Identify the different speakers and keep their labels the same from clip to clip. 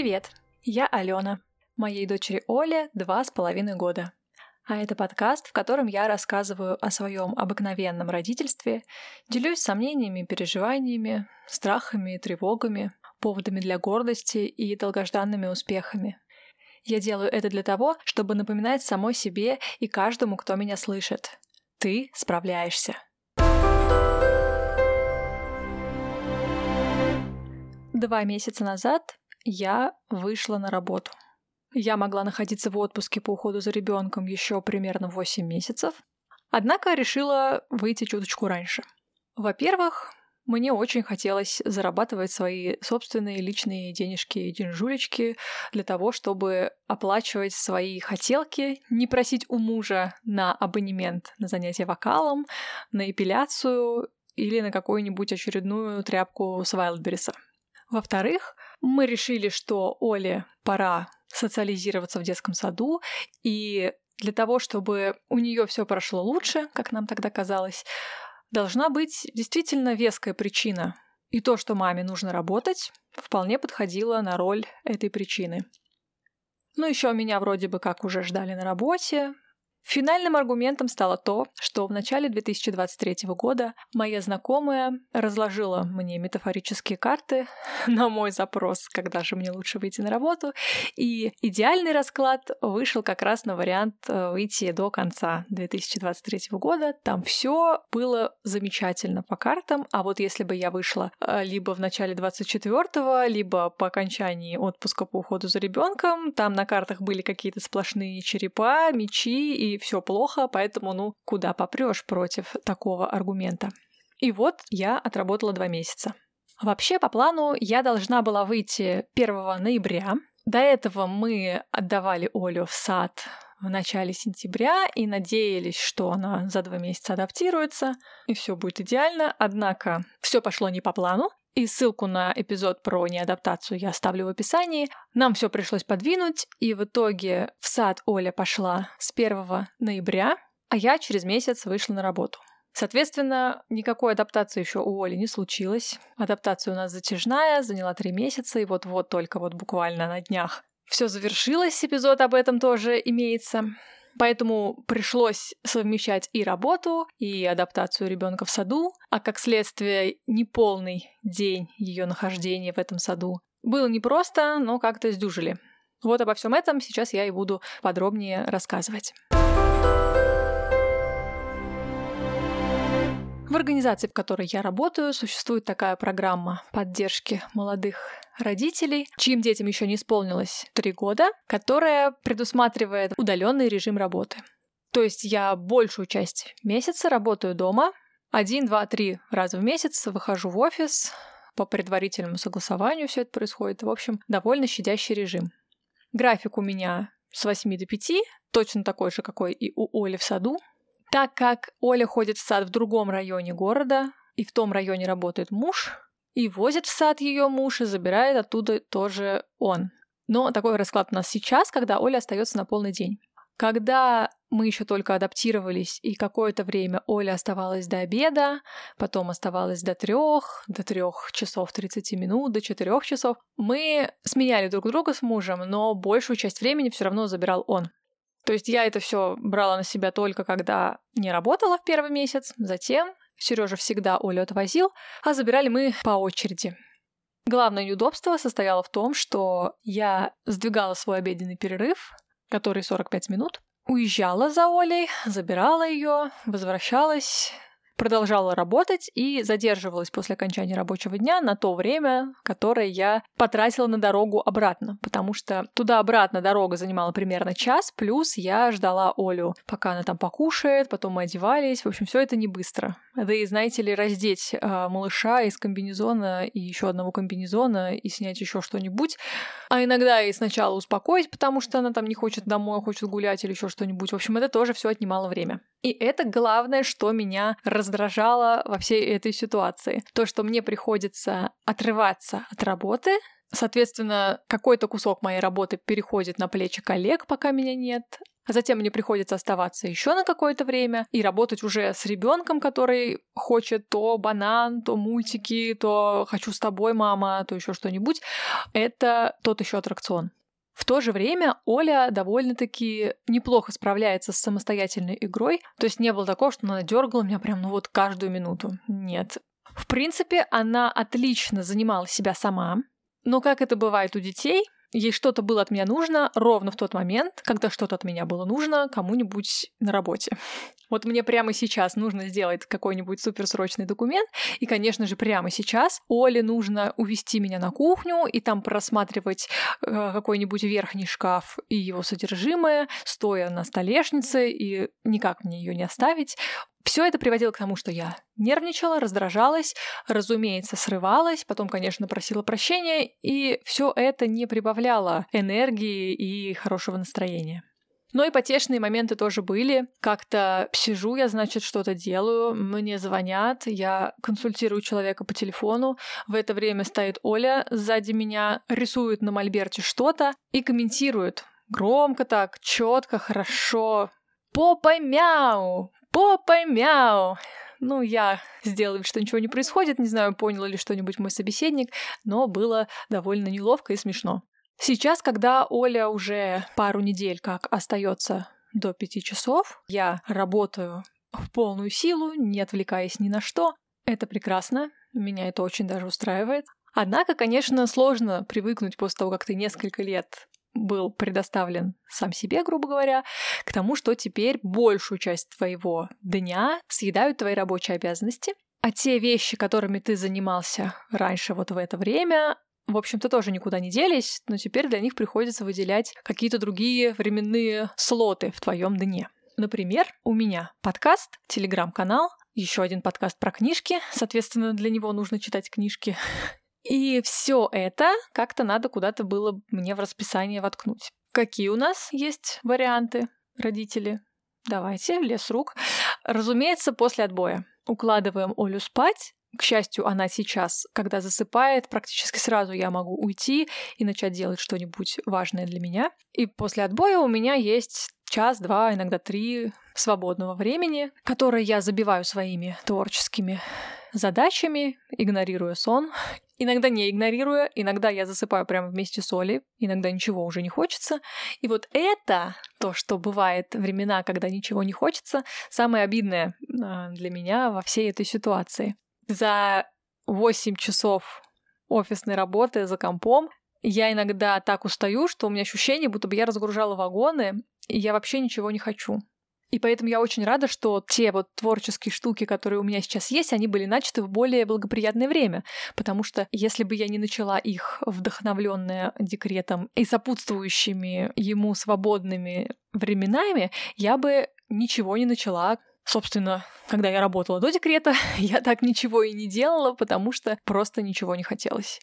Speaker 1: Привет! Я Алена. Моей дочери Оле два с половиной года. А это подкаст, в котором я рассказываю о своем обыкновенном родительстве, делюсь сомнениями, переживаниями, страхами и тревогами, поводами для гордости и долгожданными успехами. Я делаю это для того, чтобы напоминать самой себе и каждому, кто меня слышит. Ты справляешься. Два месяца назад я вышла на работу. Я могла находиться в отпуске по уходу за ребенком еще примерно 8 месяцев, однако решила выйти чуточку раньше. Во-первых, мне очень хотелось зарабатывать свои собственные личные денежки и деньжулечки для того, чтобы оплачивать свои хотелки, не просить у мужа на абонемент на занятие вокалом, на эпиляцию или на какую-нибудь очередную тряпку с Вайлдберриса. Во-вторых, мы решили, что Оле пора социализироваться в детском саду, и для того, чтобы у нее все прошло лучше, как нам тогда казалось, должна быть действительно веская причина. И то, что маме нужно работать, вполне подходило на роль этой причины. Ну, еще меня вроде бы как уже ждали на работе, Финальным аргументом стало то, что в начале 2023 года моя знакомая разложила мне метафорические карты на мой запрос, когда же мне лучше выйти на работу, и идеальный расклад вышел как раз на вариант э, выйти до конца 2023 года. Там все было замечательно по картам, а вот если бы я вышла э, либо в начале 24 либо по окончании отпуска по уходу за ребенком, там на картах были какие-то сплошные черепа, мечи и все плохо, поэтому, ну, куда попрешь против такого аргумента. И вот я отработала два месяца. Вообще, по плану, я должна была выйти 1 ноября. До этого мы отдавали Олю в сад в начале сентября и надеялись, что она за два месяца адаптируется и все будет идеально. Однако все пошло не по плану. И ссылку на эпизод про неадаптацию я оставлю в описании. Нам все пришлось подвинуть, и в итоге в сад Оля пошла с 1 ноября, а я через месяц вышла на работу. Соответственно, никакой адаптации еще у Оли не случилось. Адаптация у нас затяжная, заняла три месяца, и вот-вот только вот буквально на днях все завершилось, эпизод об этом тоже имеется. Поэтому пришлось совмещать и работу, и адаптацию ребенка в саду, а как следствие неполный день ее нахождения в этом саду. Было непросто, но как-то сдюжили. Вот обо всем этом сейчас я и буду подробнее рассказывать. В организации, в которой я работаю, существует такая программа поддержки молодых родителей, чьим детям еще не исполнилось три года, которая предусматривает удаленный режим работы. То есть я большую часть месяца работаю дома, один, два, три раза в месяц выхожу в офис, по предварительному согласованию все это происходит. В общем, довольно щадящий режим. График у меня с 8 до 5, точно такой же, какой и у Оли в саду. Так как Оля ходит в сад в другом районе города, и в том районе работает муж, и возит в сад ее муж, и забирает оттуда тоже он. Но такой расклад у нас сейчас, когда Оля остается на полный день. Когда мы еще только адаптировались, и какое-то время Оля оставалась до обеда, потом оставалась до трех, до трех часов 30 минут, до четырех часов, мы сменяли друг друга с мужем, но большую часть времени все равно забирал он. То есть я это все брала на себя только когда не работала в первый месяц, затем Сережа всегда Олю отвозил, а забирали мы по очереди. Главное неудобство состояло в том, что я сдвигала свой обеденный перерыв, который 45 минут, уезжала за Олей, забирала ее, возвращалась, продолжала работать и задерживалась после окончания рабочего дня на то время, которое я потратила на дорогу обратно, потому что туда-обратно дорога занимала примерно час, плюс я ждала Олю, пока она там покушает, потом мы одевались, в общем, все это не быстро. Да и, знаете ли, раздеть э, малыша из комбинезона и еще одного комбинезона и снять еще что-нибудь, а иногда и сначала успокоить, потому что она там не хочет домой, хочет гулять или еще что-нибудь. В общем, это тоже все отнимало время. И это главное, что меня раздражало во всей этой ситуации. То, что мне приходится отрываться от работы, Соответственно, какой-то кусок моей работы переходит на плечи коллег, пока меня нет. Затем мне приходится оставаться еще на какое-то время и работать уже с ребенком, который хочет то банан, то мультики, то хочу с тобой, мама, то еще что-нибудь. Это тот еще аттракцион. В то же время Оля довольно-таки неплохо справляется с самостоятельной игрой. То есть не было такого, что она дергала меня прям ну вот каждую минуту. Нет. В принципе, она отлично занимала себя сама. Но как это бывает у детей, ей что-то было от меня нужно ровно в тот момент, когда что-то от меня было нужно кому-нибудь на работе. Вот мне прямо сейчас нужно сделать какой-нибудь суперсрочный документ, и, конечно же, прямо сейчас Оле нужно увести меня на кухню и там просматривать э, какой-нибудь верхний шкаф и его содержимое, стоя на столешнице, и никак мне ее не оставить. Все это приводило к тому, что я нервничала, раздражалась, разумеется, срывалась, потом, конечно, просила прощения, и все это не прибавляло энергии и хорошего настроения. Но и потешные моменты тоже были. Как-то сижу я, значит, что-то делаю, мне звонят, я консультирую человека по телефону. В это время стоит Оля сзади меня, рисует на мольберте что-то и комментирует. Громко так, четко, хорошо. Попа мяу! Попой мяу. Ну, я сделала что ничего не происходит, не знаю, понял ли что-нибудь мой собеседник, но было довольно неловко и смешно. Сейчас, когда Оля уже пару недель как остается до пяти часов, я работаю в полную силу, не отвлекаясь ни на что. Это прекрасно, меня это очень даже устраивает. Однако, конечно, сложно привыкнуть после того, как ты несколько лет был предоставлен сам себе, грубо говоря, к тому, что теперь большую часть твоего дня съедают твои рабочие обязанности, а те вещи, которыми ты занимался раньше вот в это время, в общем-то, тоже никуда не делись, но теперь для них приходится выделять какие-то другие временные слоты в твоем дне. Например, у меня подкаст, телеграм-канал, еще один подкаст про книжки, соответственно, для него нужно читать книжки и все это как-то надо куда-то было мне в расписание воткнуть. Какие у нас есть варианты, родители? Давайте, в лес рук. Разумеется, после отбоя. Укладываем Олю спать. К счастью, она сейчас, когда засыпает, практически сразу я могу уйти и начать делать что-нибудь важное для меня. И после отбоя у меня есть час, два, иногда три свободного времени, которое я забиваю своими творческими задачами, игнорируя сон, иногда не игнорируя, иногда я засыпаю прямо вместе с Олей, иногда ничего уже не хочется. И вот это, то, что бывает времена, когда ничего не хочется, самое обидное а, для меня во всей этой ситуации. За 8 часов офисной работы за компом я иногда так устаю, что у меня ощущение, будто бы я разгружала вагоны, и я вообще ничего не хочу. И поэтому я очень рада, что те вот творческие штуки, которые у меня сейчас есть, они были начаты в более благоприятное время. Потому что если бы я не начала их вдохновленная декретом и сопутствующими ему свободными временами, я бы ничего не начала Собственно, когда я работала до декрета, я так ничего и не делала, потому что просто ничего не хотелось.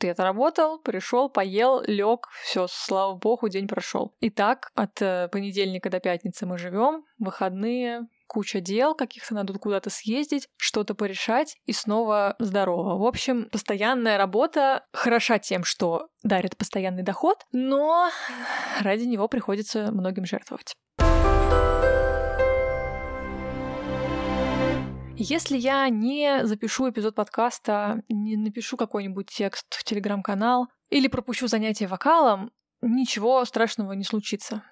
Speaker 1: Ты отработал, пришел, поел, лег, все, слава богу, день прошел. И так от э, понедельника до пятницы мы живем, выходные, куча дел, каких-то надо куда-то съездить, что-то порешать и снова здорово. В общем, постоянная работа хороша тем, что дарит постоянный доход, но ради него приходится многим жертвовать. Если я не запишу эпизод подкаста, не напишу какой-нибудь текст в телеграм-канал или пропущу занятие вокалом, ничего страшного не случится.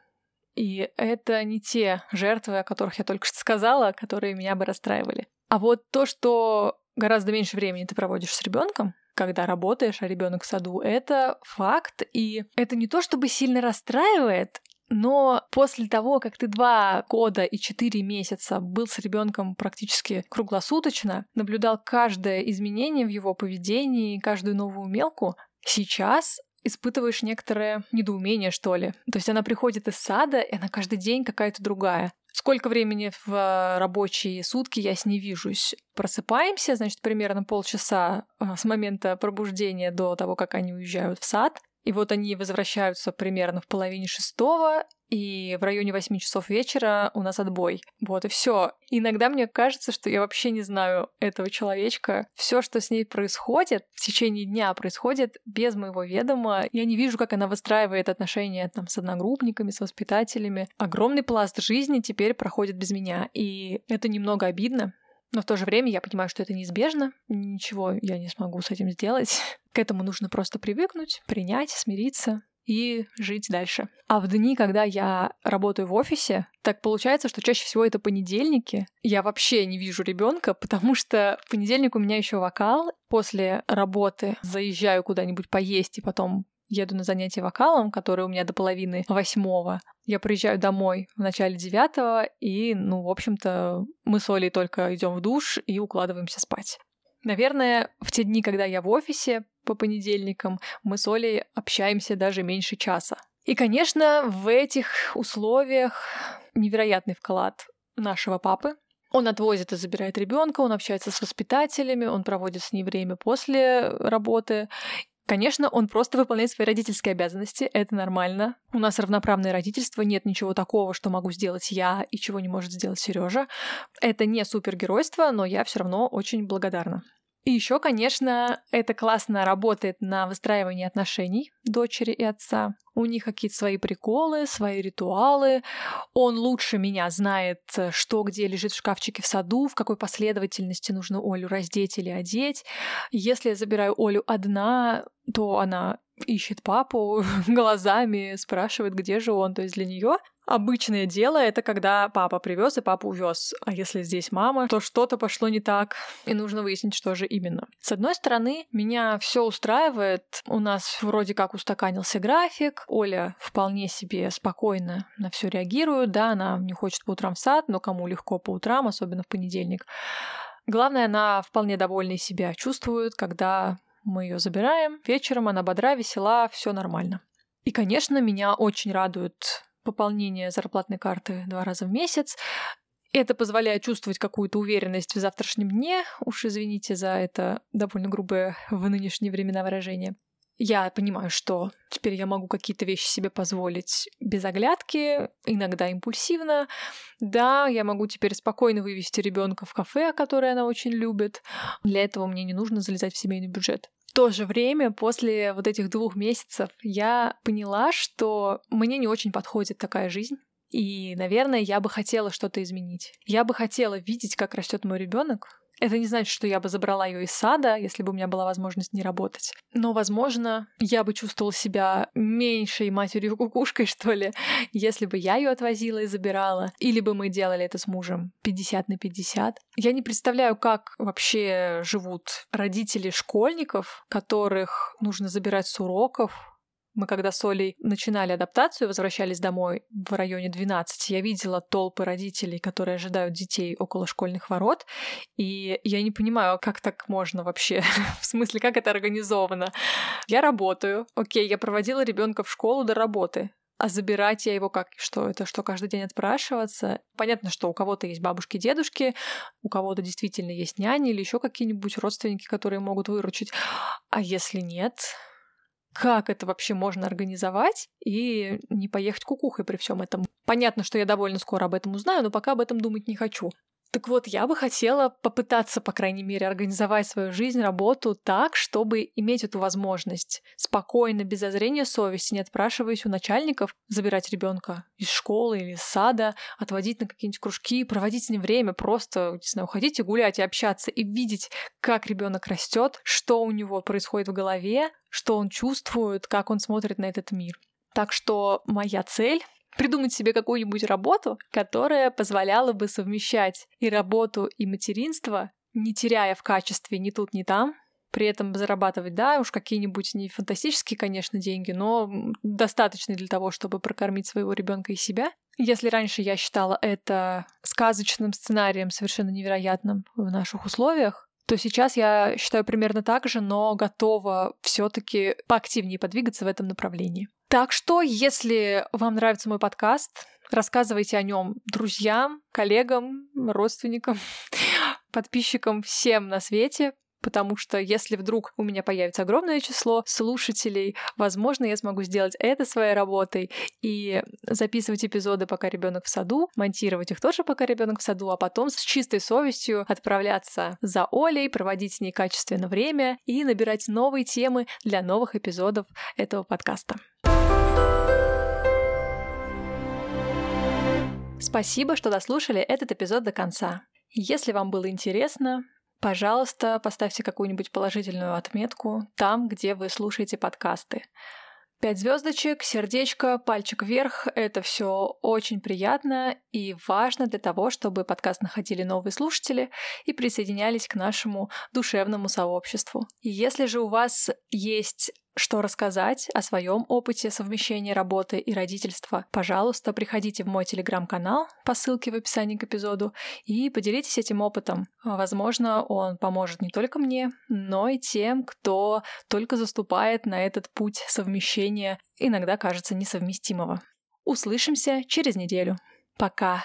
Speaker 1: И это не те жертвы, о которых я только что сказала, которые меня бы расстраивали. А вот то, что гораздо меньше времени ты проводишь с ребенком, когда работаешь, а ребенок в саду, это факт. И это не то, чтобы сильно расстраивает, но после того, как ты два года и четыре месяца был с ребенком практически круглосуточно, наблюдал каждое изменение в его поведении, каждую новую мелку, сейчас испытываешь некоторое недоумение, что ли. То есть она приходит из сада, и она каждый день какая-то другая. Сколько времени в рабочие сутки я с ней вижусь? Просыпаемся, значит, примерно полчаса а, с момента пробуждения до того, как они уезжают в сад. И вот они возвращаются примерно в половине шестого, и в районе 8 часов вечера у нас отбой. Вот и все. Иногда мне кажется, что я вообще не знаю этого человечка. Все, что с ней происходит в течение дня, происходит без моего ведома. Я не вижу, как она выстраивает отношения там с одногруппниками, с воспитателями. Огромный пласт жизни теперь проходит без меня, и это немного обидно. Но в то же время я понимаю, что это неизбежно, ничего я не смогу с этим сделать. К этому нужно просто привыкнуть, принять, смириться и жить дальше. А в дни, когда я работаю в офисе, так получается, что чаще всего это понедельники. Я вообще не вижу ребенка, потому что в понедельник у меня еще вокал. После работы заезжаю куда-нибудь поесть и потом еду на занятие вокалом, которое у меня до половины восьмого. Я приезжаю домой в начале девятого, и, ну, в общем-то, мы с Олей только идем в душ и укладываемся спать. Наверное, в те дни, когда я в офисе по понедельникам, мы с Олей общаемся даже меньше часа. И, конечно, в этих условиях невероятный вклад нашего папы. Он отвозит и забирает ребенка, он общается с воспитателями, он проводит с ней время после работы. Конечно, он просто выполняет свои родительские обязанности, это нормально. У нас равноправное родительство, нет ничего такого, что могу сделать я и чего не может сделать Сережа. Это не супергеройство, но я все равно очень благодарна. И еще, конечно, это классно работает на выстраивании отношений дочери и отца. У них какие-то свои приколы, свои ритуалы. Он лучше меня знает, что где лежит в шкафчике в саду, в какой последовательности нужно Олю раздеть или одеть. Если я забираю Олю одна, то она ищет папу глазами, спрашивает, где же он. То есть для нее Обычное дело это когда папа привез и папа увез. А если здесь мама, то что-то пошло не так, и нужно выяснить, что же именно. С одной стороны, меня все устраивает. У нас вроде как устаканился график. Оля вполне себе спокойно на все реагирует. Да, она не хочет по утрам в сад, но кому легко по утрам, особенно в понедельник. Главное, она вполне довольна себя чувствует, когда мы ее забираем. Вечером она бодра, весела, все нормально. И, конечно, меня очень радует пополнение зарплатной карты два раза в месяц. Это позволяет чувствовать какую-то уверенность в завтрашнем дне. Уж извините за это довольно грубое в нынешние времена выражение. Я понимаю, что теперь я могу какие-то вещи себе позволить без оглядки, иногда импульсивно. Да, я могу теперь спокойно вывести ребенка в кафе, которое она очень любит. Для этого мне не нужно залезать в семейный бюджет. В то же время, после вот этих двух месяцев, я поняла, что мне не очень подходит такая жизнь. И, наверное, я бы хотела что-то изменить. Я бы хотела видеть, как растет мой ребенок, это не значит, что я бы забрала ее из сада, если бы у меня была возможность не работать. Но, возможно, я бы чувствовала себя меньшей матерью-кукушкой, что ли, если бы я ее отвозила и забирала. Или бы мы делали это с мужем 50 на 50. Я не представляю, как вообще живут родители школьников, которых нужно забирать с уроков, мы когда с Олей начинали адаптацию, возвращались домой в районе 12, я видела толпы родителей, которые ожидают детей около школьных ворот, и я не понимаю, как так можно вообще, в смысле, как это организовано. Я работаю, окей, я проводила ребенка в школу до работы, а забирать я его как? Что это? Что каждый день отпрашиваться? Понятно, что у кого-то есть бабушки, дедушки, у кого-то действительно есть няни или еще какие-нибудь родственники, которые могут выручить. А если нет, как это вообще можно организовать и не поехать кукухой при всем этом. Понятно, что я довольно скоро об этом узнаю, но пока об этом думать не хочу. Так вот, я бы хотела попытаться, по крайней мере, организовать свою жизнь, работу так, чтобы иметь эту возможность спокойно, без озрения совести, не отпрашиваясь у начальников, забирать ребенка из школы или из сада, отводить на какие-нибудь кружки, проводить с ним время, просто, не знаю, ходить и гулять и общаться, и видеть, как ребенок растет, что у него происходит в голове, что он чувствует, как он смотрит на этот мир. Так что моя цель придумать себе какую-нибудь работу, которая позволяла бы совмещать и работу, и материнство, не теряя в качестве ни тут, ни там, при этом зарабатывать, да, уж какие-нибудь не фантастические, конечно, деньги, но достаточные для того, чтобы прокормить своего ребенка и себя. Если раньше я считала это сказочным сценарием, совершенно невероятным в наших условиях, то сейчас я считаю примерно так же, но готова все-таки поактивнее подвигаться в этом направлении. Так что, если вам нравится мой подкаст, рассказывайте о нем друзьям, коллегам, родственникам, подписчикам, всем на свете, потому что если вдруг у меня появится огромное число слушателей, возможно, я смогу сделать это своей работой и записывать эпизоды, пока ребенок в саду, монтировать их тоже, пока ребенок в саду, а потом с чистой совестью отправляться за Олей, проводить с ней качественно время и набирать новые темы для новых эпизодов этого подкаста. Спасибо, что дослушали этот эпизод до конца. Если вам было интересно, пожалуйста, поставьте какую-нибудь положительную отметку там, где вы слушаете подкасты. Пять звездочек, сердечко, пальчик вверх — это все очень приятно и важно для того, чтобы подкаст находили новые слушатели и присоединялись к нашему душевному сообществу. Если же у вас есть что рассказать о своем опыте совмещения работы и родительства, пожалуйста, приходите в мой телеграм-канал по ссылке в описании к эпизоду и поделитесь этим опытом. Возможно, он поможет не только мне, но и тем, кто только заступает на этот путь совмещения, иногда кажется несовместимого. Услышимся через неделю. Пока!